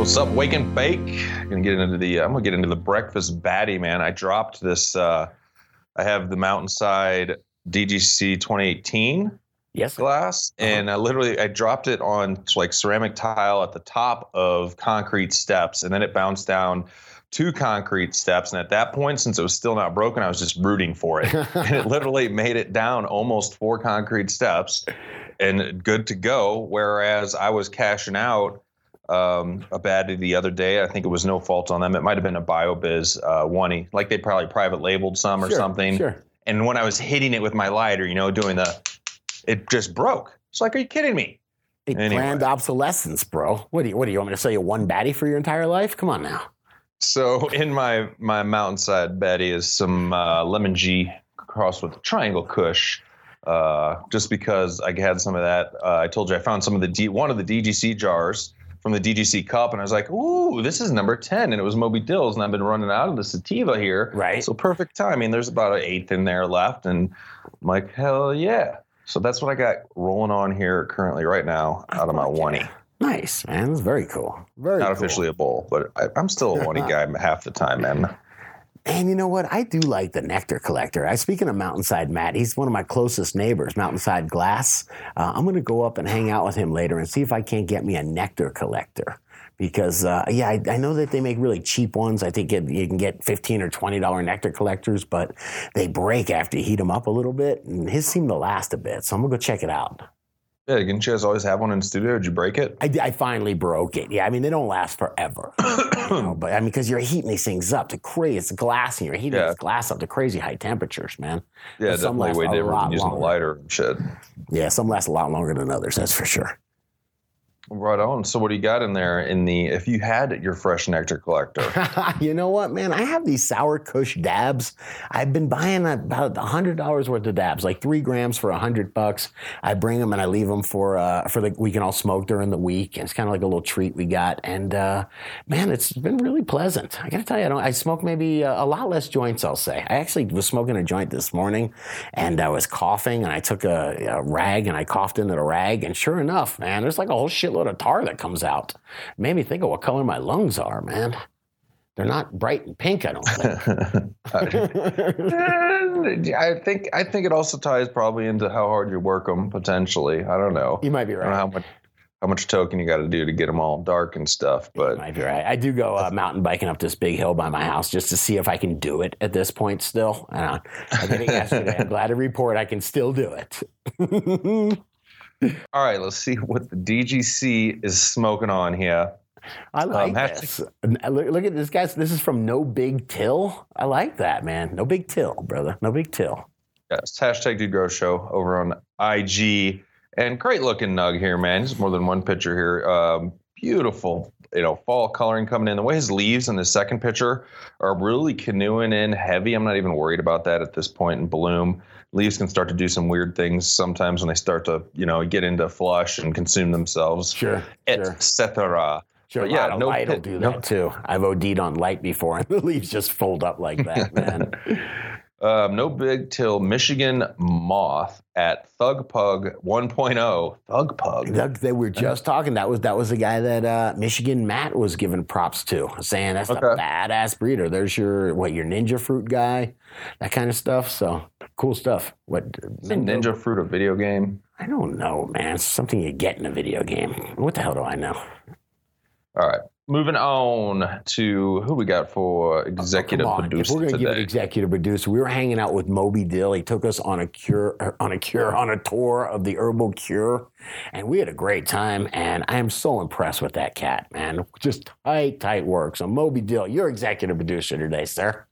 What's up, Wake and Bake? Gonna get into the. I'm gonna get into the breakfast baddie, man. I dropped this. Uh, I have the Mountainside DGC 2018 Yes. glass, and I literally I dropped it on like ceramic tile at the top of concrete steps, and then it bounced down two concrete steps. And at that point, since it was still not broken, I was just rooting for it, and it literally made it down almost four concrete steps, and good to go. Whereas I was cashing out um, a baddie the other day. I think it was no fault on them. It might have been a BioBiz uh, one like they probably private labeled some or Sure, something. Sure. And when I was hitting it with my lighter, you know, doing the, it just broke. It's like, are you kidding me? Hey, Anyway. Planned obsolescence, bro. What do you what do you want me to sell you one baddie for your entire life? Come on now. So in my my mountainside Betty is some uh, lemon G crossed with a triangle Kush. Uh, just because I had some of that, uh, I told you I found some of the D, one of the DGC jars from the DGC cup, and I was like, "Ooh, this is number ten," and it was Moby Dills, and I've been running out of the sativa here, Right. So perfect timing. There's about an eighth in there left, and I'm like, "Hell yeah!" So that's what I got rolling on here currently right now out of my one. Nice, man. That's very cool. Very Not cool. officially a bowl, but I, I'm still a one guy half the time, man. And you know what? I do like the nectar collector. I speaking of Mountainside Matt, he's one of my closest neighbors, Mountainside Glass. Uh, I'm going to go up and hang out with him later and see if I can't get me a nectar collector. Because uh, yeah, I, I know that they make really cheap ones. I think it, you can get fifteen or twenty dollar nectar collectors, but they break after you heat them up a little bit. And his seem to last a bit, so I'm gonna go check it out. Yeah, didn't you guys always have one in the studio? Did you break it? I, I finally broke it. Yeah, I mean they don't last forever, you know, but I mean because you're heating these things up to crazy. It's glass, and you're heating Yeah. this glass up to crazy high temperatures, man. Yeah, Some definitely last way a different lot than using a lighter and shit. Yeah, some last a lot longer than others. That's for sure. Right on. So what do you got in there in the if you had your fresh nectar collector? you know what, man? I have these sour Kush dabs. I've been buying about a hundred dollars worth of dabs, like three grams for a hundred bucks. I bring them and I leave them for uh, for the we can all smoke during the week. And it's kind of like a little treat we got. And uh, man, it's been really pleasant. I got to tell you, I, don't, I smoke maybe a lot less joints. I'll say. I actually was smoking a joint this morning, and I was coughing, and I took a, a rag and I coughed into the rag, and sure enough, man, there's like a whole shitload of tar that comes out. made me think of what color my lungs are, man. They're not bright and pink, I don't think. I think I think it also ties probably into how hard you work them potentially. I don't know. you might be I don't know right. how much how much token you got to do to get them all dark and stuff, You but might be right. I do go uh, mountain biking up this big hill by my house just to see if I can do it at this point still. I did it yesterday. I'm glad to report I can still do it. all right, let's see what the DGC is smoking on here. I like hashtag- this. Look, look at this, guys. This is from No Big Till. I like that, man. No Big Till, brother. No Big Till. Yes, hashtag Dude Grows Show over on IG. And great looking nug here, man. There's more than one picture here. Um, beautiful, you know, fall coloring coming in. The way his leaves in the second picture are really canoeing in heavy. I'm not even worried about that at this point in bloom. Leaves can start to do some weird things sometimes when they start to, you know, get into flush and consume themselves, Sure. Sure. etc. Sure. But yeah, no light will do no- that too. I've OD'd on light before, and the leaves just fold up like that, man. Um, no big till Michigan Matt at Thug Pug 1.0. Thug Pug. Doug, they were just talking. That was that was the guy that uh, Michigan Matt was giving props to, saying that's a badass breeder. There's your what your ninja fruit guy, that kind of stuff. So cool stuff. What Is Ninja Fruit a video game? I don't know, man. It's something you get in a video game. What the hell do I know? All right. Moving on to who we got for executive oh, Come on. If producer we're gonna give it executive producer, we were hanging out with Moby Dill. He took us on a cure, on a cure, on a tour of the herbal cure, and we had a great time. And I am so impressed with that cat, man. Just tight, tight work. So Moby Dill, you're executive producer today, sir.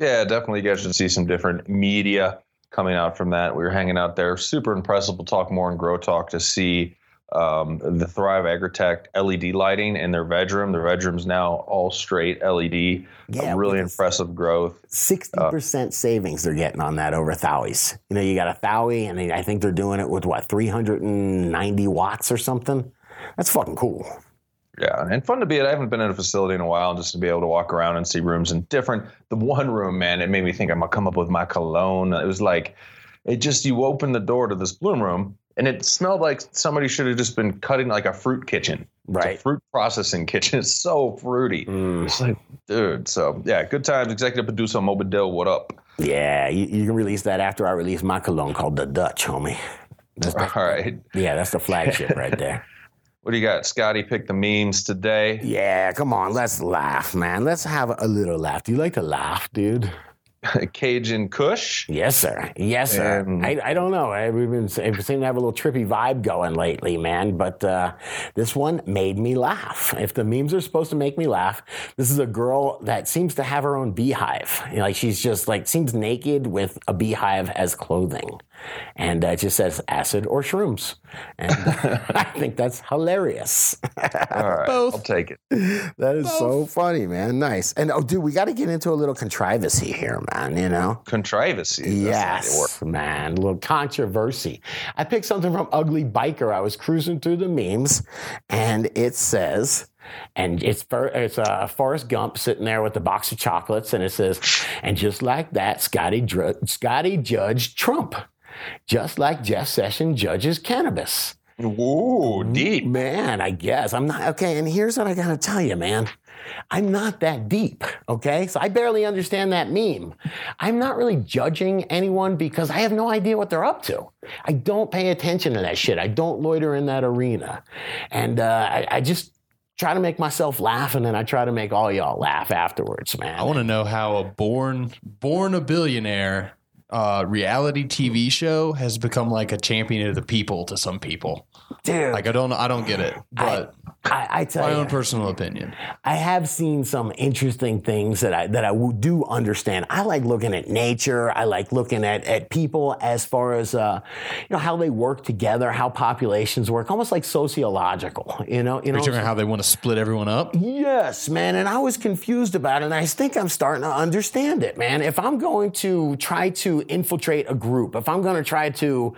Yeah, definitely. You guys should see some different media coming out from that. We were hanging out there. Super impressive. We'll talk more in Grow Talk to see um, the Thrive Agritech LED lighting in their bedroom. Their bedroom's now all straight LED. Yeah, a really impressive growth. Sixty percent savings they're getting on that over Thowie's. You know, you got a Thowie, and I think they're doing it with what three hundred and ninety watts or something. That's fucking cool. Yeah, and fun to be at. I haven't been in a facility in a while, just to be able to walk around and see rooms and different. The one room, man, it made me think I'm gonna come up with my cologne. It was like, it just you open the door to this bloom room, and it smelled like somebody should have just been cutting like a fruit kitchen, It's a Right. fruit processing kitchen. It's so fruity. Mm. It's like, dude. So yeah, good times. Executive producer Moby Dill, what up? Yeah, you, you can release that after I release my cologne called the Dutch, homie. That's the, All right, yeah, that's the flagship right there. what do you got? Scotty picked the memes today. Yeah, come on, let's laugh, man. Let's have a little laugh. Do you like to laugh, dude? Cajun Kush. Yes, sir. Yes, sir. And- I, I don't know. I, we've been we seem to have a little trippy vibe going lately, man. But uh, this one made me laugh. If the memes are supposed to make me laugh, this is a girl that seems to have her own beehive. You know, like she's just like seems naked with a beehive as clothing, and uh, it just says acid or shrooms, and I think that's hilarious. All right, Both. I'll take it. that is so funny, man. Nice. And oh, dude, we got to get into a little contrivacy here, man. You know. Contrivacy. That's the. Yes, man. A little controversy. I picked something from Ugly Biker. I was cruising through the memes, and it says, and it's for, it's uh, Forrest Gump sitting there with a box of chocolates, and it says, and just like that, Scotty Dr- Scotty judged Trump, just like Jeff Sessions judges cannabis. Ooh, deep. Man, I guess I'm not okay. And here's what I gotta tell you, man. I'm not that deep, okay? So I barely understand that meme. I'm not really judging anyone because I have no idea what they're up to. I don't pay attention to that shit. I don't loiter in that arena. And uh, I, I just try to make myself laugh and then I try to make all y'all laugh afterwards, man. I want to know how a born born a billionaire uh, reality TV show has become like a champion of the people to some people. Dude, Like I don't I don't get it, but I, I tell my you. own personal opinion. I have seen some interesting things that I that I do understand. I like looking at nature. I like looking at, at people as far as uh, you know how they work together, how populations work, almost like sociological. You know, you You're know. talking about how they want to split everyone up. Yes, man. And I was confused about it. And I think I'm starting to understand it, man. If I'm going to try to infiltrate a group, if I'm going to try to,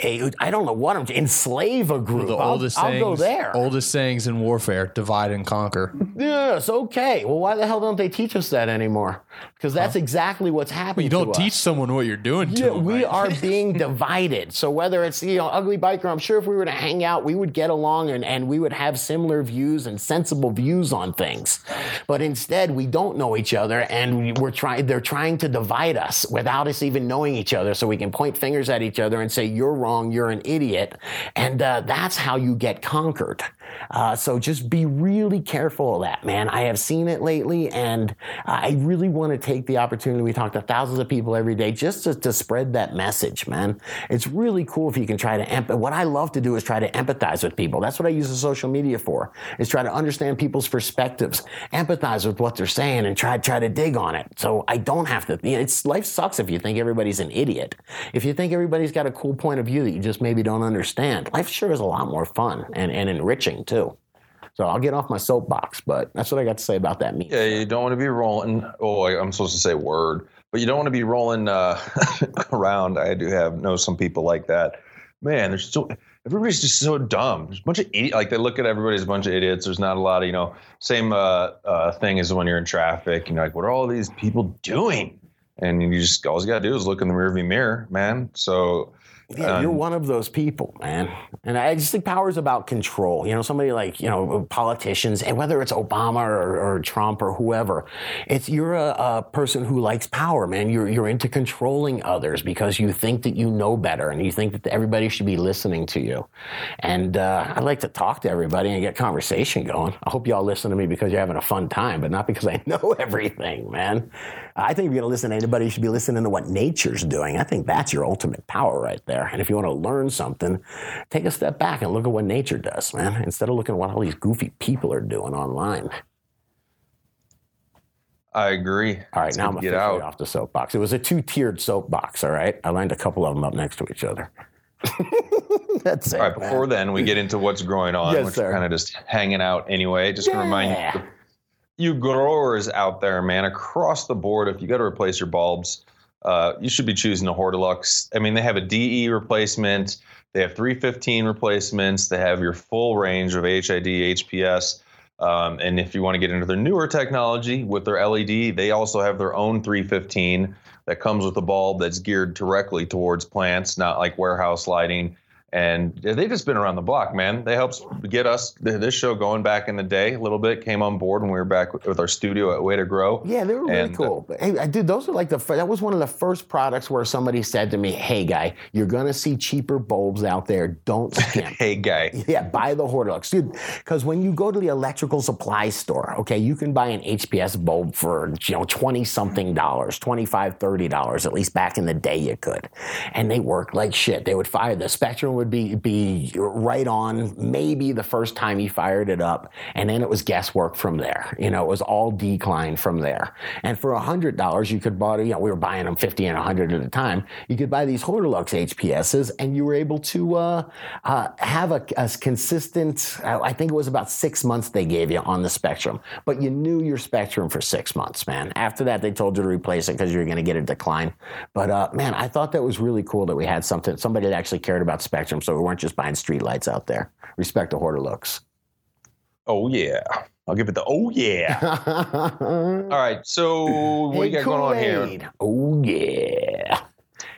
eh, I don't know what I'm, enslave a group, The I'll, oldest I'll sayings, go there. oldest sayings in warfare: divide and conquer. Yes, okay. Well, why the hell don't they teach us that anymore? Because that's exactly what's happening. You don't teach Us. someone what you're doing to Yeah, them. we right? are being divided. So whether it's you know ugly biker, I'm sure if we were to hang out, we would get along and, and we would have similar views and sensible views on things. But instead, we don't know each other, and we- we're trying. They're trying to divide us without us even knowing each other, so we can point fingers at each other and say you're wrong, you're an idiot, and uh, that's how you get conquered. Uh, so just be really careful of that, man. I have seen it lately, and I really want to take the opportunity. We talk to thousands of people every day just to, to spread that message, man. It's really cool if you can try to empath. What I love to do is try to empathize with people. That's what I use the social media for. Is try to understand people's perspectives, empathize with what they're saying, and try try to dig on it. So I don't have to. You know, it's life sucks if you think everybody's an idiot. If you think everybody's got a cool point of view that you just maybe don't understand, life sure is a lot more fun and, and enriching too. So I'll get off my soapbox, but that's what I got to say about that. Yeah, you don't want to be rolling. Oh, I'm supposed to say word, but you don't want to be rolling uh, around. I do have know some people like that. Man, there's so everybody's just so dumb. There's a bunch of idiot. Like they look at everybody as a bunch of idiots. There's not a lot of you know. Same uh, uh, thing as when you're in traffic. You know, like what are all these people doing? And you just all you gotta do is look in the rearview mirror, man. So Yeah, you're Um, one of those people, man. And I just think power is about control. You know, somebody like, you know, politicians, and whether it's Obama or, or Trump or whoever, it's you're a, a person who likes power, man. You're, you're into controlling others because you think that you know better and you think that everybody should be listening to you. And uh, I like to talk to everybody and get conversation going. I hope y'all listen to me because you're having a fun time, but not because I know everything, man. I think if you're going to listen to anybody, you should be listening to what nature's doing. I think that's your ultimate power right there. And if you want to learn something, take a step back and look at what nature does, man, instead of looking at what all these goofy people are doing online. I agree. All right, It's now I'm going to get out. off the soapbox. It was a two-tiered soapbox, all right? I lined a couple of them up next to each other. That's it. All right, before then, we get into what's growing on, Yes, which sir. is kind of just hanging out anyway. Just to remind Yeah. you, you growers out there, man, across the board, if you got to replace your bulbs, uh, you should be choosing a Hortilux. I mean, they have a DE replacement, they have 315 replacements, they have your full range of HID, HPS. Um, and if you want to get into their newer technology with their LED, they also have their own 315 that comes with a bulb that's geared directly towards plants, not like warehouse lighting. And they've just been around the block, man. They helped get us this show going back in the day a little bit. Came on board when we were back with our studio at Way to Grow. Yeah, they were really And, uh, cool. But, hey, dude, those are like the that was one of the first products where somebody said to me, "Hey, guy, you're gonna see cheaper bulbs out there. Don't skimp." Hey, guy. Yeah, buy the Hortilux, dude. Because when you go to the electrical supply store, okay, you can buy an HPS bulb for you know twenty something dollars, 25 30 dollars. At least back in the day, you could, and they work like shit. They would fire the spectrum would be be right on. Maybe the first time you fired it up, and then it was guesswork from there. You know, it was all decline from there. And for hundred dollars, you could buy. You know, we were buying them fifty and hundred at a time. You could buy these Hortilux HPSs, and you were able to uh, uh, have a, a consistent. I think it was about six months they gave you on the spectrum, but you knew your spectrum for six months, man. After that, they told you to replace it because you were going to get a decline. But uh, man, I thought that was really cool that we had something, somebody that actually cared about spectrum, so we weren't just buying streetlights out there. Respect to looks. Oh yeah. I'll give it the oh yeah. All right. So what do you got going on here? Kool-Aid. Oh yeah.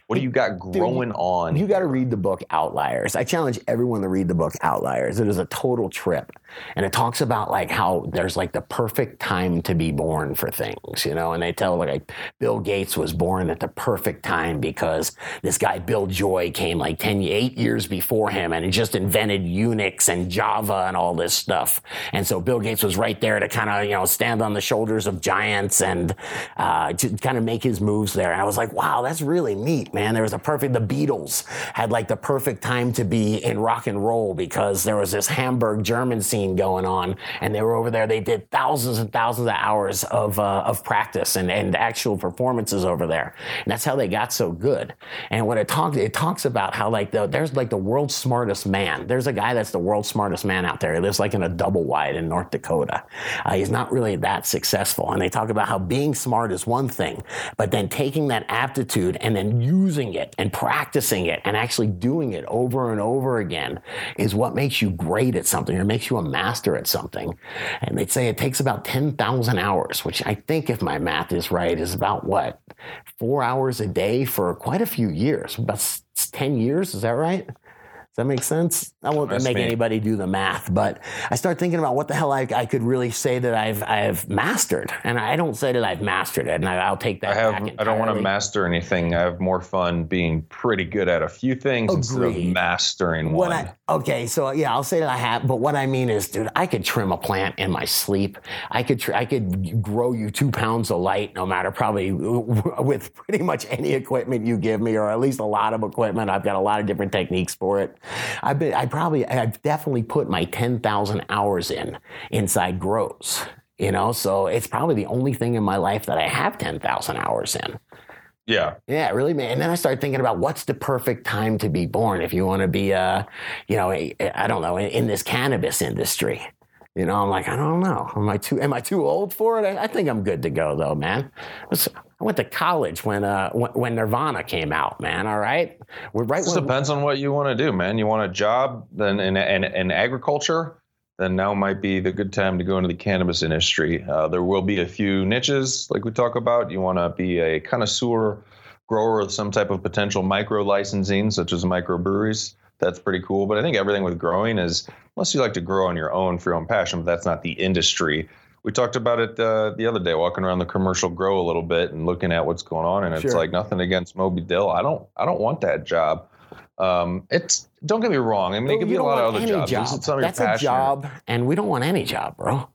What do you got growing on? You got to read the book Outliers. I challenge everyone to read the book Outliers. It is a total trip. And it talks about like how there's like the perfect time to be born for things, you know? And they tell like Bill Gates was born at the perfect time because this guy Bill Joy came like 10 8 years before him and he just invented Unix and Java and all this stuff. And so Bill Gates was right there to kind of, you know, stand on the shoulders of giants and uh, to kind of make his moves there. And I was like, wow, that's really neat, man. There was a perfect, the Beatles had like the perfect time to be in rock and roll because there was this Hamburg German scene going on. And they were over there, they did thousands and thousands of hours of, uh, of practice and, and actual performances over there. And that's how they got so good. And what it talks, it talks about how like the, there's like the world's smartest man. There's a guy that's the world's smartest man out there. He lives like in a double wide in North Dakota. Uh, he's not really that successful. And they talk about how being smart is one thing, but then taking that aptitude and then using it and practicing it and actually doing it over and over again is what makes you great at something or makes you a master at something. And they'd say it takes about 10,000 hours, which I think, if my math is right, is about what? Four hours a day for quite a few years, about s- 10 years. Is that right? Does that make sense? I won't That's make me. anybody do the math, but I start thinking about what the hell I, I could really say that I've I've mastered, and I don't say that I've mastered it, and I, I'll take that. I have. back I don't want to master anything. I have more fun being pretty good at a few things instead of Agreed. mastering What one. I okay, so yeah, I'll say that I have, but what I mean is, dude, I could trim a plant in my sleep. I could tr- I could grow you two pounds of light, no matter probably with pretty much any equipment you give me, or at least a lot of equipment. I've got a lot of different techniques for it. I've been, I probably, I've definitely put my ten thousand hours in inside grows. You know, so it's probably the only thing in my life that I have ten thousand hours in. yeah. Yeah, really, man. And then I started thinking about what's the perfect time to be born if you want to be, uh, you know, I I don't know, in, in this cannabis industry. You know, I'm like, I don't know. Am I too? Am I too old for it? I, I think I'm good to go, though, man. I went to college when, uh, when Nirvana came out, man. All right, we're right. It depends on what you want to do, man. You want a job then in, in, in agriculture, then now might be the good time to go into the cannabis industry. Uh, there will be a few niches like we talk about. You want to be a connoisseur grower with some type of potential micro licensing, such as microbreweries. That's pretty cool. But I think everything with growing is, unless you like to grow on your own for your own passion, but that's not the industry. We talked about it uh, the other day, walking around the commercial grow a little bit and looking at what's going on. And it's Sure. like nothing against Moby Dill. I don't, I don't want that job. Um, it's don't get me wrong. I mean, it could you be a lot of other jobs. job. Something That's a job, and we don't want any job, bro.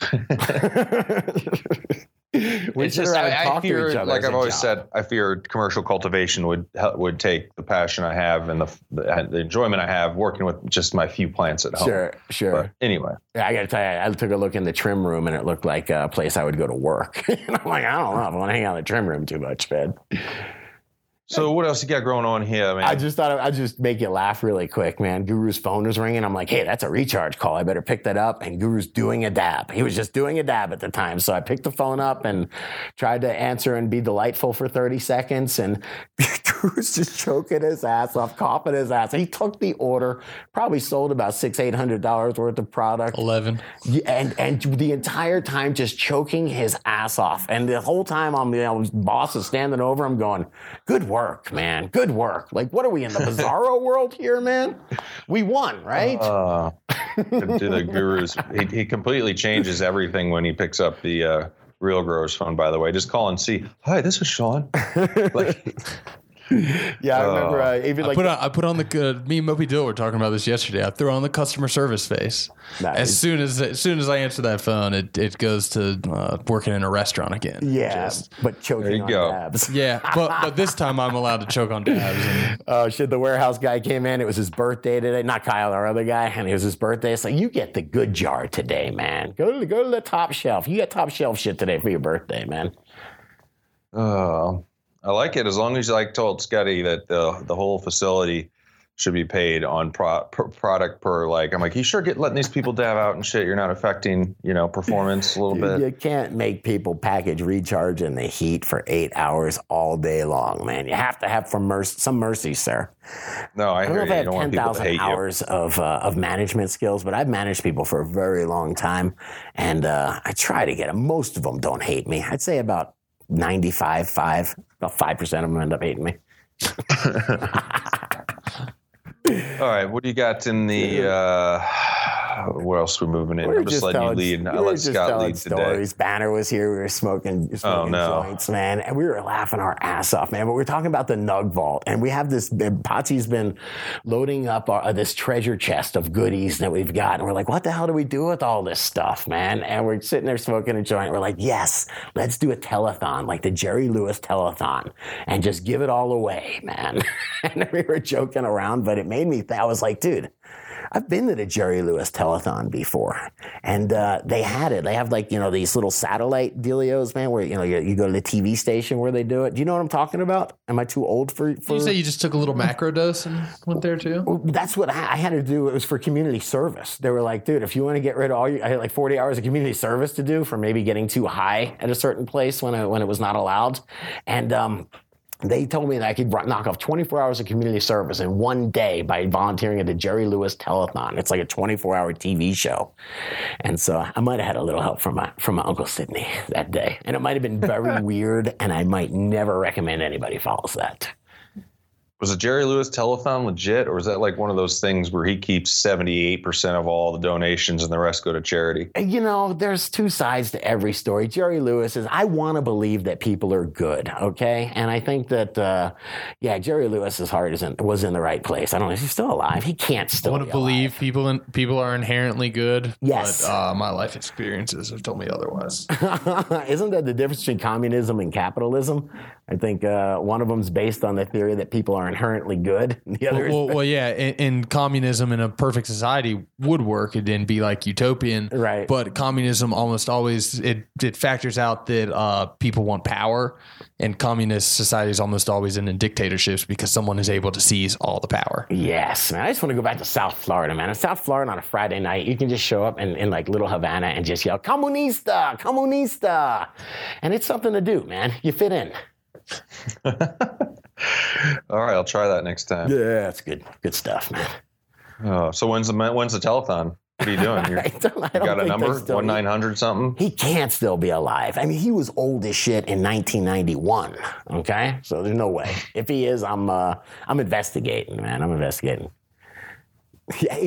we it's just I, I to fear, each other like I've always job. said, I fear commercial cultivation would would take the passion I have and the, the the enjoyment I have working with just my few plants at home. Sure, sure. But anyway, Yeah, I got to tell you, I took a look in the trim room and it looked like a place I would go to work. and I'm like, I don't know I want to hang out in the trim room too much, man. So what else you got going on here, man? I just thought I'd just make you laugh really quick, man. Guru's phone was ringing. I'm like, hey, that's a recharge call. I better pick that up. And Guru's doing a dab. He was just doing a dab at the time. So I picked the phone up and tried to answer and be delightful for 30 seconds. And Guru's just choking his ass off, coughing his ass. He took the order, probably sold about six, eight hundred dollars worth of product. Eleven. Yeah, and and the entire time just choking his ass off. And the whole time I'm you know, boss is standing over him going, Good work, man. Good work. Like, what are we in the bizarro world here, man? We won, right? uh, to the gurus, he, he completely changes everything when he picks up the uh, real growers phone. By the way, just call and see. Hi, this is Sean. Like, yeah, I remember uh, even I like put on I put on the uh, me and Moby Dill were talking about this yesterday. I threw on the customer service face. Nah, as soon as as soon as I answer that phone, it, it goes to uh, working in a restaurant again. yeah, Just- but choking on go. dabs. yeah, but but this time I'm allowed to choke on dabs. And Oh shit! The warehouse guy came in. It was his birthday today. Not Kyle, our other guy, and it was his birthday. It's like you get the good jar today, man. Go to the, go to the top shelf. You get top shelf shit today for your birthday, man. uh, I like it as long as you like told Scotty that the the whole facility should be paid on pro, per product per like. I'm like, you sure get letting these people dab out and shit. You're not affecting you know performance a little bit. You can't make people package recharge in the heat for eight hours all day long, man. You have to have from mercy, some mercy, sir. No, I, I don't hear know if you. I You have don't want people to thousand hate you. hours of uh, of management skills, but I've managed people for a very long time, and uh, I try to get them. Most of them don't hate me. I'd say about ninety-five, five, about five percent of them end up hating me. All right, what do you got in the? uh What else we moving in? We were I'm just, letting you lead. I were let just Scott telling lead today. stories. Banner was here. We were smoking, oh, smoking Oh, no. joints, man, and we were laughing our ass off, man. But we are talking about the Nug Vault, and we have this. Patsy's been loading up our, uh, this treasure chest of goodies that we've got, and we're like, "What the hell do we do with all this stuff, man?" And we're sitting there smoking a joint. We're like, "Yes, let's do a telethon, like the Jerry Lewis telethon, and just give it all away, man." and we were joking around, but it made me. Th- I was like, "Dude." I've been to the Jerry Lewis telethon before, and uh, they had it. They have like you know these little satellite dealios, man, where you know you, you go to the TV station where they do it. Do you know what I'm talking about? Am I too old for? for you say you just took a little macro dose and went there too. That's what I, I had to do. It was for community service. They were like, dude, if you want to get rid of all your, I had like 40 hours of community service to do for maybe getting too high at a certain place when, I, when it was not allowed. And, um, they told me that I could knock off 24 hours of community service in one day by volunteering at the Jerry Lewis Telethon. It's like a 24 hour TV show. And so I might have had a little help from my, from my Uncle Sydney that day. And it might have been very weird, and I might never recommend anybody follows that. Was it Jerry Lewis telethon legit, or is that like one of those things where he keeps seventy eight percent of all the donations and the rest go to charity? you know, there's two sides to every story. Jerry Lewis is, I want to believe that people are good, okay? And I think that, uh, yeah, Jerry Lewis's heart isn't, was in the right place. I don't know, is he still alive? He can't still. I still want to be believe people in, people are inherently good. Yes. but uh, my life experiences have told me otherwise. Isn't that the difference between communism and capitalism? I think uh, one of them is based on the theory that people are inherently good. The other well, is well, well, yeah, in, in communism in a perfect society would work and then be like utopian, Right. But communism almost always it it factors out that uh, people want power, and communist societies almost always end in dictatorships because someone is able to seize all the power. Yes, man. I just want to go back to South Florida, man. In South Florida on a Friday night, you can just show up in, in like Little Havana and just yell, Comunista, Comunista. And it's something to do, man. You fit in. All right, I'll try that next time. Yeah, that's good. Good stuff, man. Oh, so when's the when's the telethon? What are you doing? You're, I don't, I don't got a number? One nine hundred something? He can't still be alive. I mean, he was old as shit in 1991. Okay, so there's no way. If he is, I'm uh, I'm investigating, man. I'm investigating.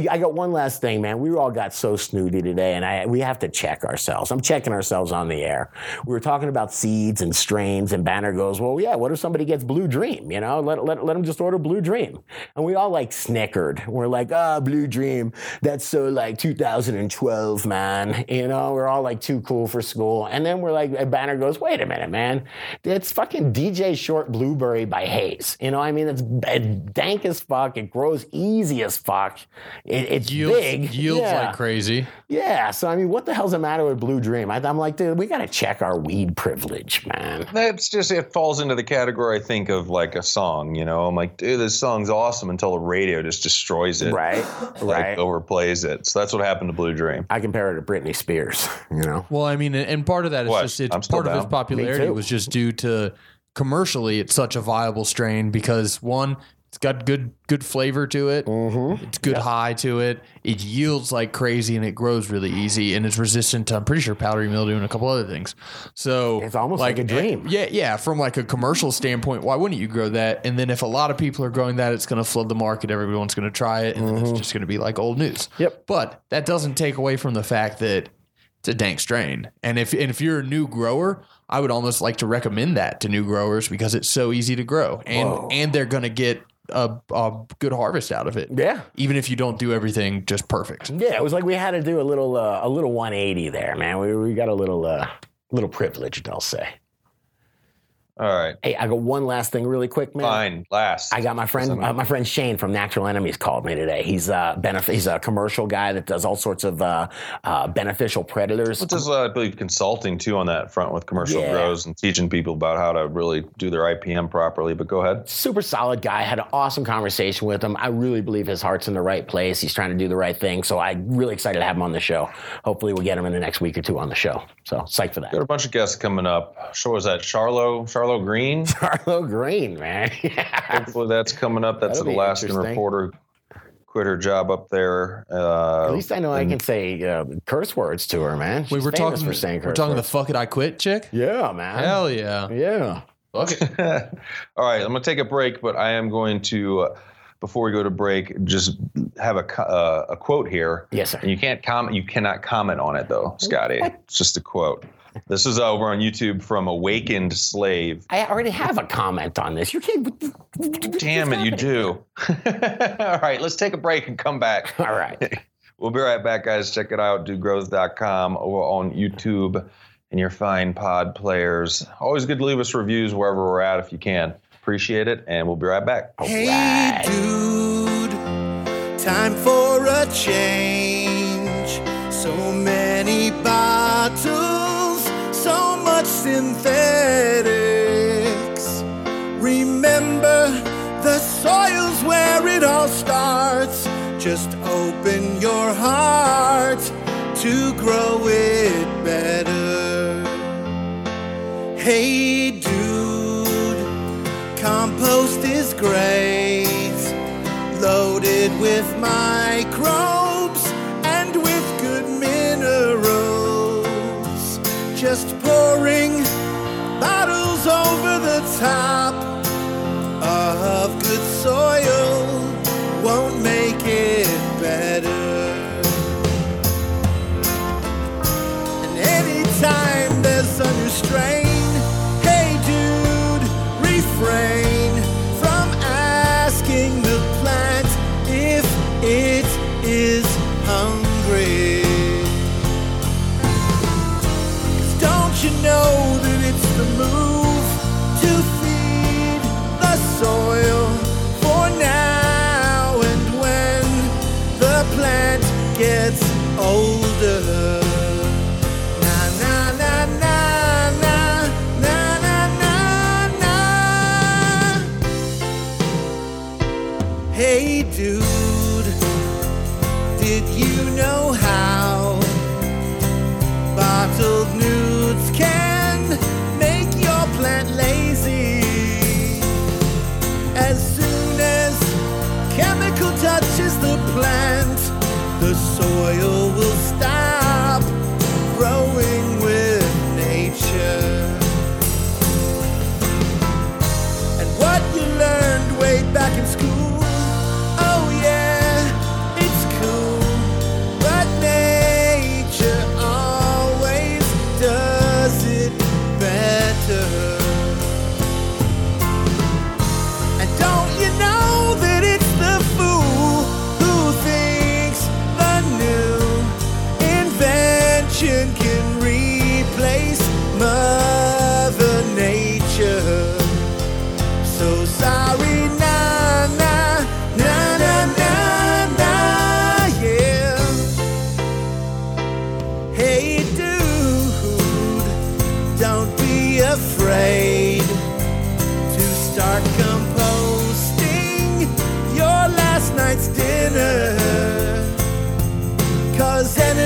I got one last thing, man. We all got so snooty today, and I we have to check ourselves. I'm checking ourselves on the air. We were talking about seeds and strains, and Banner goes, "Well, yeah. What if somebody gets Blue Dream? You know, let let let them just order Blue Dream." And we all like snickered. We're like, "Ah, Blue Dream. That's so like 2012, man. You know, we're all like too cool for school." And then we're like, Banner goes, "Wait a minute, man. It's fucking DJ Short Blueberry by Haze. You know, I mean, it's dank as fuck. It grows easy as fuck." It, it's Yields, big. yields yeah. like crazy. Yeah. So I mean, what the hell's the matter with Blue Dream? I, I'm like, dude, we got to check our weed privilege, man. That's just it falls into the category I think of like a song, you know. I'm like, dude, this song's awesome until the radio just destroys it. Right. Like right. overplays it. So that's what happened to Blue Dream. I compare it to Britney Spears. You know. Well, I mean, and- and part of that is What? just it's I'm still part of its down. popularity too. was just due to commercially it's such a viable strain because one, it's got good good flavor to it. Mm-hmm. It's good high to it. It yields like crazy and it grows really easy and it's resistant to I'm pretty sure powdery mildew and a couple other things. So It's almost like a dream. Yeah, yeah. From like a commercial standpoint, why wouldn't you grow that? And then if a lot of people are growing that, it's going to flood the market. Everyone's going to try it, and then it's just going to be like old news. Mm-hmm. Yep. But that doesn't take away from the fact that it's a dank strain. And if and if you're a new grower, I would almost like to recommend that to new growers because it's so easy to grow, and Whoa. and they're going to get a, a good harvest out of it. Yeah. Even if you don't do everything just perfect. Yeah. It was like we had to do a little uh, a little 180 there, man. We, we got a little uh, little privileged, I'll say. All right. Hey, I got one last thing really quick, man. Fine. Last. I got my friend, uh, my friend Shane from Natural Enemies called me today. He's a benef- he's a commercial guy that does all sorts of uh, uh, beneficial predators. Which is, uh, I believe, consulting too on that front with commercial Yeah. grows and teaching people about how to really do their IPM properly. But go ahead. Super solid guy. Had an awesome conversation with him. I really believe his heart's in the right place. He's trying to do the right thing. So I'm really excited to have him on the show. Hopefully, we'll get him in the next week or two on the show. So psyched for that. Got a bunch of guests coming up. Sure, was that Charlo, Charlo Greene? Carlo Green, man. Hopefully that's coming up. That's That'll an Alaskan reporter. Quit her job up there. Uh, At least I know I can say uh, curse words to her, man. She's we were talking. for saying curse We're talking the words. fuck it I quit chick. yeah, man. Hell yeah. yeah. Fuck it. All right, I'm going to take a break, but I am going to, uh, before we go to break, just have a uh, a quote here. Yes, sir. And you can't comment. You cannot comment on it though, Scotty. It's just a quote. This is over on YouTube from Awakened Slave. I already have a comment on this. You can't. Damn it, you do. All right, let's take a break and come back. All right. We'll be right back, guys. Check it out, dudegrows.com or on YouTube and your fine pod players. Always good to leave us reviews wherever we're at if you can. Appreciate it, and we'll be right back. Hey, Right. dude, time for a change. So many bottles, so much synthetics. Remember, the soil's where it all starts. Just open your heart to grow it better. Hey, dude. Compost is great, loaded with microbes time.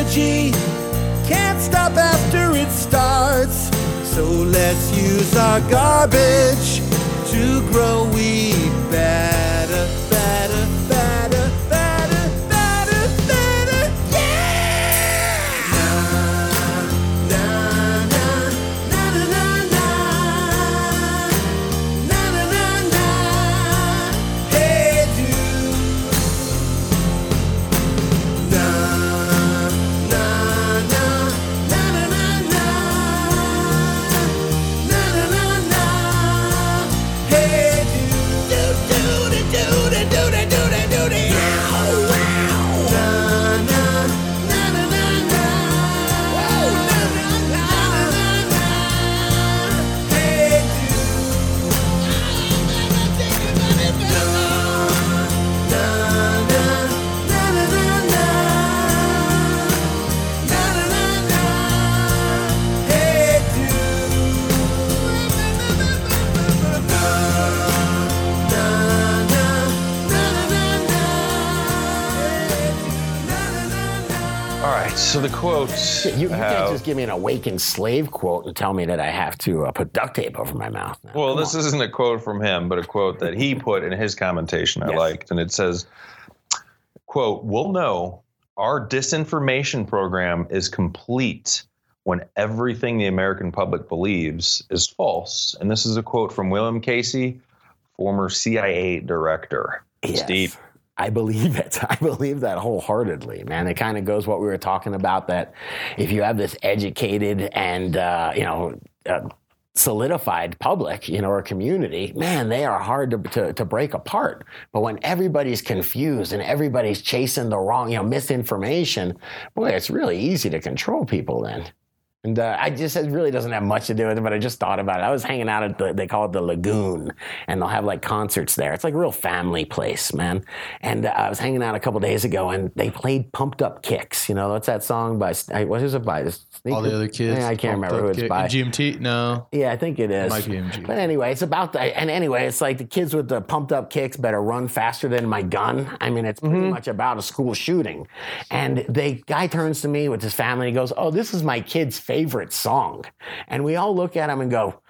Energy can't stop after it starts. So let's use our garbage to grow weed better, So the quote. You, you can't just give me an awakened slave quote and tell me that I have to uh, put duct tape over my mouth. now. Well, Come this on. isn't a quote from him, but a quote that he put in his commentation I Yes. liked. And it says, quote, we'll know our disinformation program is complete when everything the American public believes is false. And this is a quote from William Casey, former CIA director. Yes. deep. I believe it. I believe that wholeheartedly, man. It kind of goes what we were talking about that if you have this educated and, uh, you know, uh, solidified public, you know, or community, man, they are hard to, to, to break apart. But when everybody's confused and everybody's chasing the wrong, you know, misinformation, boy, it's really easy to control people then. And uh, I just, it really doesn't have much to do with it, but I just thought about it. I was hanging out at the, they call it the Lagoon, and they'll have like concerts there. It's like a real family place, man. And uh, I was hanging out a couple days ago, and they played Pumped Up Kicks. You know, what's that song by, what is it by? All the other kids. Yeah, I can't remember who it's Kid- by. GMT? No. Yeah, I think it is. might be MG. But anyway, it's about the and anyway, it's like the kids with the pumped up kicks better run faster than my gun. I mean, it's pretty Mm-hmm. much about a school shooting. And the guy turns to me with his family and he goes, "Oh, this is my kid's favorite song." And we all look at him and go,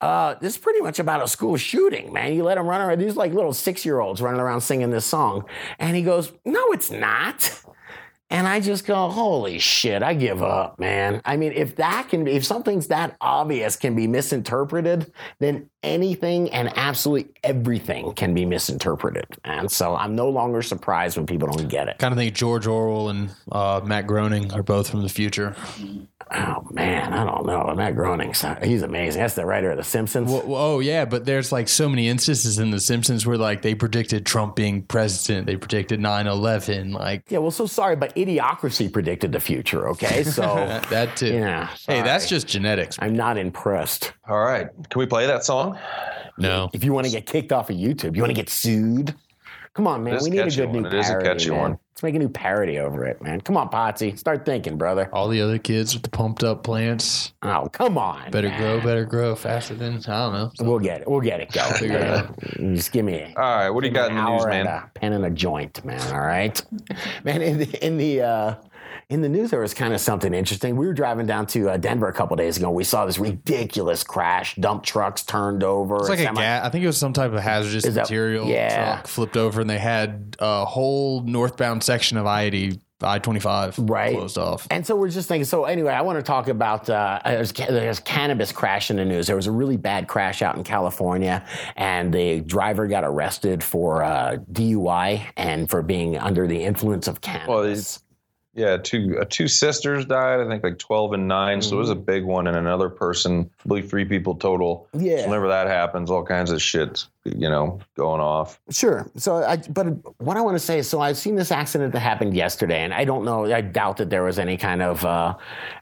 uh, this is pretty much about a school shooting, man. You let them run around. These like little six year olds running around singing this song. And he goes, No, it's not. And I just go, holy shit, I give up, man. I mean, if that can be, if something's that obvious can be misinterpreted, then anything and absolutely everything can be misinterpreted. And so I'm no longer surprised when people don't get it. Kind of think George Orwell and uh, Matt Groening are both from the future. Oh, man, I don't know. Matt Groening, he's amazing. That's the writer of The Simpsons. Well, well, oh yeah, but there's like so many instances in The Simpsons where like they predicted Trump being president, they predicted 9/11, like yeah, well, so sorry, but Idiocracy predicted the future, okay? So, that, that too. yeah. Hey, that's just genetics. I'm not impressed. All right. Can we play that song? No. If you want to get kicked off of YouTube, you want to get sued. Come on, man. We need a good one. new It is a parody, catchy man. one. Let's make a new parody over it, man. Come on, Potsy. Start thinking, brother. All the other kids with the pumped up plants Oh, come on. better man. grow, better grow faster than I don't know. We'll get it. We'll get it going. Figure it man. Just give me a, All right. What do you got in the news, hour and man? a pen and a joint, man. All right, man. In the in the uh, in the news, there was kind of something interesting. We were driving down to uh, Denver a couple days ago. We saw this ridiculous crash. Dump trucks turned over. It's like a semi- gas. I think it was some type of hazardous Is that- material yeah. truck flipped over, and they had a whole northbound section of I eighty, I twenty five, Right. closed off. And so we're just thinking. So anyway, I want to talk about uh, there's, there's cannabis crash in the news. There was a really bad crash out in California, and the driver got arrested for uh, DUI and for being under the influence of cannabis. Well, it's- Yeah, two uh, two sisters died. I think like twelve and 9 So it was a big one, and another person. I believe three people total. Yeah. So whenever that happens, all kinds of shit, you know, going off. Sure. So, I, but what I want to say is, so I've seen this accident that happened yesterday, and I don't know. I doubt that there was any kind of. Uh,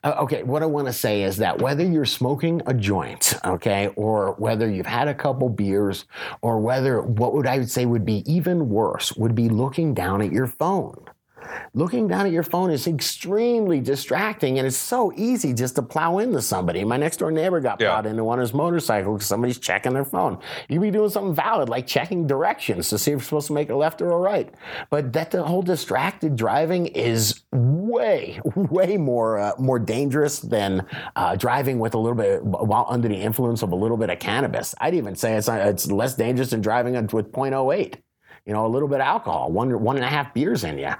uh, okay, what I want to say is that whether you're smoking a joint, okay, or whether you've had a couple beers, or whether what would I would say would be even worse would be looking down at your phone. Looking down at your phone is extremely distracting, and it's so easy just to plow into somebody. My next door neighbor got Yeah. plowed into on his motorcycle because somebody's checking their phone. You could be doing something valid like checking directions to see if you're supposed to make a left or a right. But that the whole distracted driving is way, way more uh, more dangerous than uh, driving with a little bit while under the influence of a little bit of cannabis. I'd even say it's it's less dangerous than driving with 0.08. You know, a little bit of alcohol, one one and a half beers in you.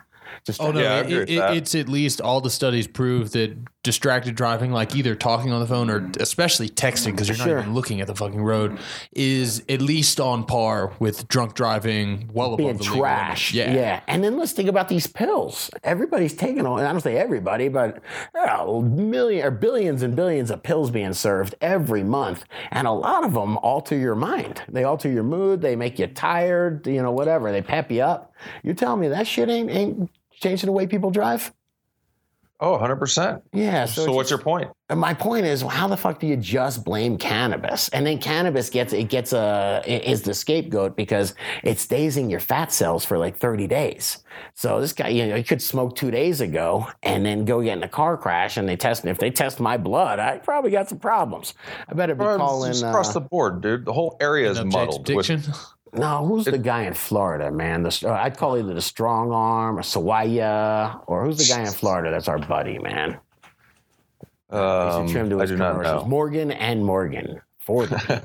Just Oh no, Yeah, it- it- it's at least all the studies prove that distracted driving, like either talking on the phone or especially texting, because you're Sure. not even looking at the fucking road, is at least on par with drunk driving, well being above the trash. Yeah. yeah. And then let's think about these pills. Everybody's taking on, and I don't say everybody, but there are million or billions and billions of pills being served every month. And a lot of them alter your mind. They alter your mood. They make you tired, you know, whatever. They pep you up. You're telling me that shit ain't, ain't changing the way people drive? Oh, 100%. Yeah. So, it's what's just- your point? and my point is, how the fuck do you just blame cannabis? And then cannabis gets it gets a is the scapegoat because it stays in your fat cells for like thirty days. So this guy, you know, he could smoke two days ago and then go get in a car crash, and they test. If they test my blood, I probably got some problems. I better be Bro, it's calling. just Uh, across the board, dude. The whole area is Object muddled. with- addiction. no, who's the guy in Florida, man? The, uh, I'd call either the Strong Arm or Sawaya, or who's the guy in Florida? That's our buddy, man. Um, to I do not know. Morgan and Morgan for them.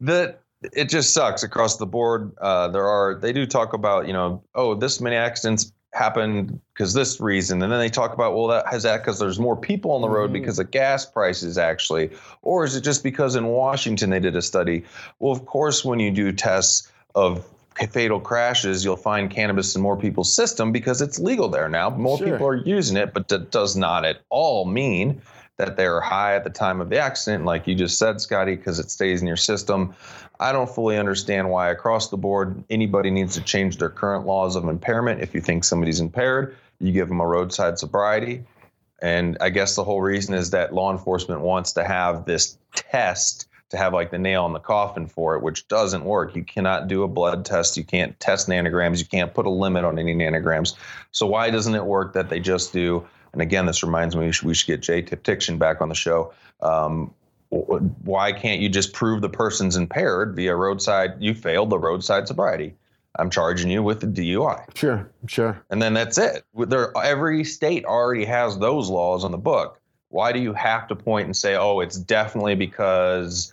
that it just sucks across the board. Uh, there are they do talk about you know oh this many accidents happened because this reason, and then they talk about well that has that because there's more people on the road Mhm. because of gas prices actually, or is it just because in Washington they did a study? Well, of course when you do tests of fatal crashes, you'll find cannabis in more people's system because it's legal there now. More Sure. people are using it, but that does not at all mean that they're high at the time of the accident, like you just said, Scotty, because it stays in your system. I don't fully understand why across the board anybody needs to change their current laws of impairment. If you think somebody's impaired, you give them a roadside sobriety. And I guess the whole reason is that law enforcement wants to have this test to have like the nail in the coffin for it, which doesn't work. You cannot do a blood test. You can't test nanograms. You can't put a limit on any nanograms. So why doesn't it work that they just do? And again, this reminds me we should, we should get Jay Tiptiction back on the show. Um, why can't you just prove the person's impaired via roadside? You failed the roadside sobriety. I'm charging you with the DUI Sure, sure. and then that's it. There, every state already has those laws on the book. Why do you have to point and say, "Oh, it's definitely because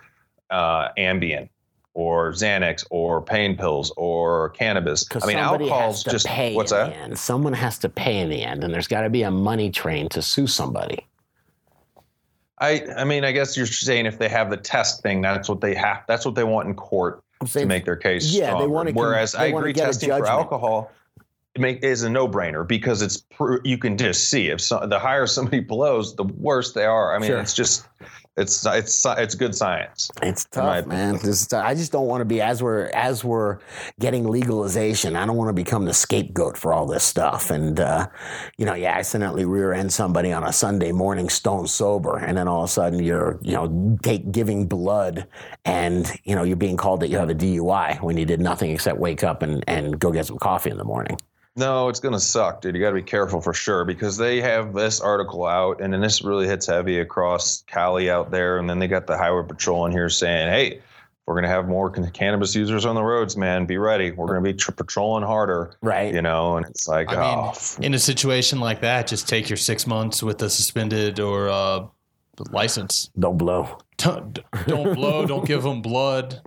uh, Ambien or Xanax or pain pills or cannabis"? I mean, alcohol's just pay what's that? end. Someone has to pay in the end, and there's got to be a money train to sue somebody. I, I mean, I guess you're saying if they have the test thing, that's what they have. That's what they want in court I'm to make their case. Yeah, they wanna Whereas they I agree, testing for alcohol make, is a no-brainer because it's you can just see if so, the higher somebody blows, the worse they are. I mean, Sure. it's just it's it's it's good science. it's tough, man. This is tough. I just don't want to be as we're as we're getting legalization. I don't want to become the scapegoat for all this stuff. And uh, you know, you accidentally rear end somebody on a Sunday morning, stone sober, and then all of a sudden you're you know take giving blood, and you know you're being called that you have a DUI when you did nothing except wake up and and go get some coffee in the morning. No, it's gonna suck, dude. You got to be careful for sure because they have this article out, and then this really hits heavy across Cali out there, and then they got the highway patrol in here saying, "Hey, we're gonna have more can- cannabis users on the roads, man. Be ready. We're gonna be tr- patrolling harder." Right. You know, and it's like, I oh, f- in a situation like that, just take your six months with a suspended or uh, license. Don't blow. Don't, don't blow. don't give them blood.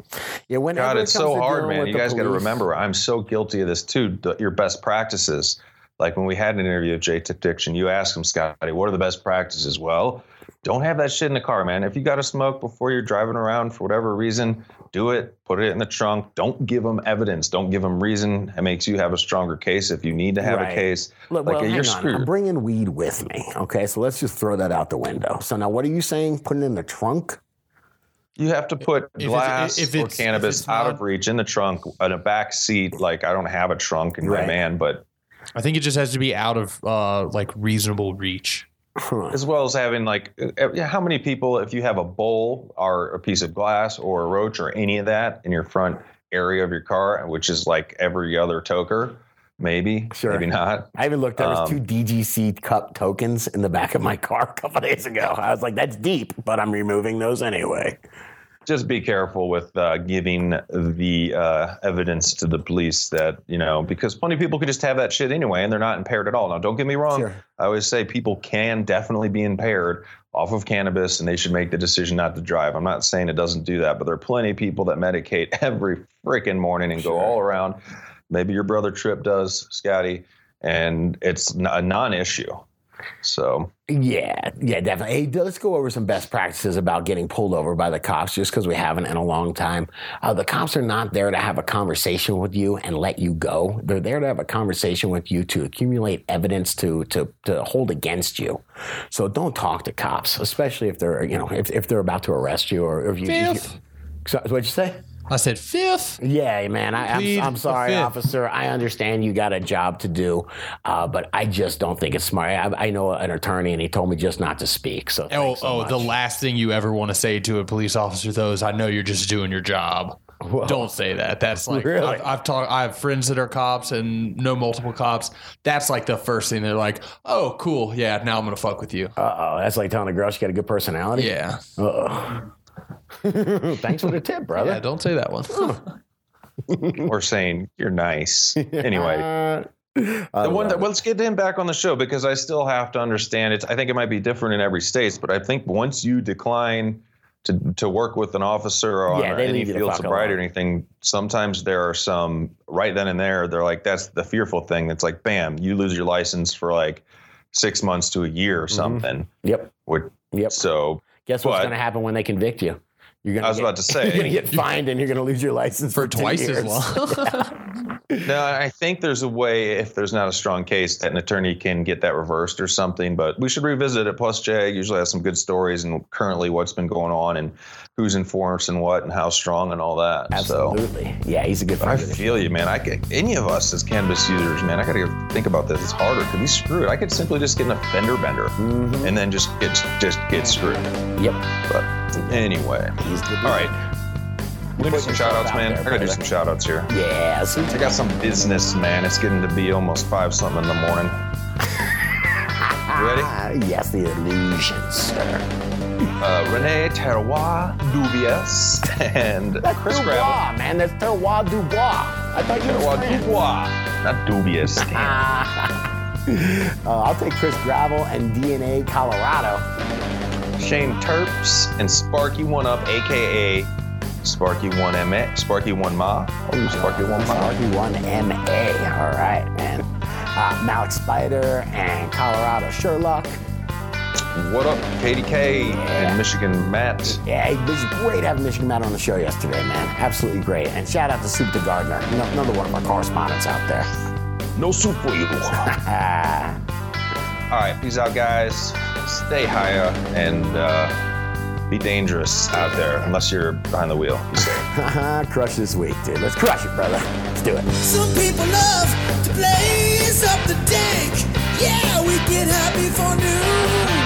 Yeah, whenever God, it it's comes so to hard, man. You guys got to remember, I'm so guilty of this too. The, your best practices. Like when we had an interview with Jay Tip Diction, you asked him, Scotty, what are the best practices? Well, don't have that shit in the car, man. If you got to smoke before you're driving around for whatever reason, do it. Put it in the trunk. Don't give them evidence. Don't give them reason. It makes you have a stronger case if you need to have Right. a case. Look, like well, you're hang on. screwed. I'm bringing weed with me. Okay, so let's just throw that out the window. So now, what are you saying? Putting it in the trunk? You have to put If it's- glass if or it's- if cannabis it's out not- of reach in the trunk, in a back seat. Like I don't have a trunk in Right. my van, but I think it just has to be out of uh, like reasonable reach. Huh. as well as having like uh, how many people if you have a bowl or a piece of glass or a roach or any of that in your front area of your car which is like every other toker maybe Sure. maybe not I even looked. There was Um, two DGC cup tokens in the back of my car a couple days ago. I was like, "That's deep," but I'm removing those anyway. Just be careful with uh, giving the uh, evidence to the police that you know because plenty of people could just have that shit anyway and they're not impaired at all. Now, don't get me wrong. Sure. I always say people can definitely be impaired off of cannabis and they should make the decision not to drive. I'm not saying it doesn't do that, but there are plenty of people that medicate every freaking morning and go all around. Maybe your brother Trip does, Scotty, and it's a non-issue. So Yeah, yeah, definitely. Hey, let's go over some best practices about getting pulled over by the cops, just because we haven't in a long time. Uh, the cops are not there to have a conversation with you and let you go. They're there to have a conversation with you to accumulate evidence to to to hold against you. So don't talk to cops, especially if they're you know if, if they're about to arrest you or if you. if you- Fifth. so, what'd you say? I said fifth. Yeah, man. I, Plead I'm, I'm sorry, officer. I understand you got a job to do, uh, but I just don't think it's smart. I, I know an attorney, and he told me just not to speak. So, Oh, so oh, much. the last thing you ever want to say to a police officer though is, "I know you're just doing your job." Don't say that. That's like Really? I've, I've talked. I have friends that are cops and know multiple cops. That's like the first thing they're like, "Oh, cool, yeah, now I'm gonna fuck with you." Uh oh, that's like telling a girl she got a good personality. Yeah, Uh oh. Thanks for the tip, brother. yeah. Don't say that one. or saying you're nice. Anyway, Uh, the one that well, let's get him back on the show because I still have to understand it. I think it might be different in every state, but I think once you decline to to work with an officer or Yeah, they any leave you the field fuck sobriety or anything, sometimes there are some right then and there. They're like that's the fearful thing. It's like bam, you lose your license for like six months to a year or something. Yep. Which, Mm-hmm. Yep. so Guess what's going to happen when they convict you? You're gonna I was get, about to say. you're going to get fined and you're going to lose your license for, For twice as long. No, I think there's a way if there's not a strong case that an attorney can get that reversed or something. But we should revisit it. Plus, Jay usually has some good stories and currently what's been going on and who's in force and what and how strong and all that. So Absolutely. Yeah, he's a good one. I friend. of the feel you, man. I could, any of us as cannabis users, man. I got to think about this. It's harder. Could we screw it? I could simply just get an fender bender Mhm. and then just get just get screwed. Yep. But anyway, all right. We do Put some shout outs, out man. there, I gotta do some shout outs here. Yeah. I got some business, man. It's getting to be almost five something in the morning. ready? Yes, the illusion, sir. Uh, Rene Terroir Dubious and That's Chris Gravel. Man. That's Terroir Dubois. I thought you were Terroir French. Dubois, not dubious. Uh, I'll take Chris Gravel and DNA Colorado. Shane Terps and Sparky One Up, aka Sparky One Ma, Sparky One Ma. Oh, Sparky One Ma. Sparky One MA. All right, man. Uh, Malik Spider and Colorado Sherlock. What up, KDK Yeah. and Michigan Matt? Yeah, it was great having Michigan Matt on the show yesterday, man. Absolutely great. And shout out to Soup the Gardener, another one of our correspondents out there. No soup for you. All right, peace out, guys. Stay higher and uh, be dangerous out there, unless you're behind the wheel. Crush this week, dude. Let's crush it, brother. Let's do it. Some people love to blaze up the dank. Yeah, we get high before noon.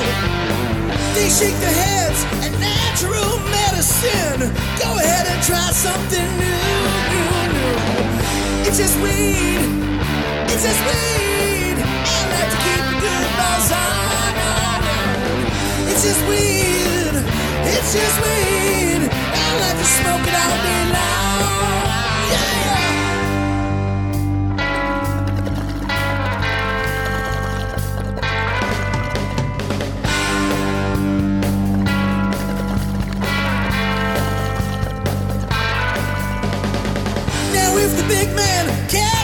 Shake their heads at natural medicine. Go ahead and try something new, new, new. It's just weed. It's just weed. Like to keep a good buzz on, on, on. It's just weed. It's just weed. Like to smoke it all day long. Yeah.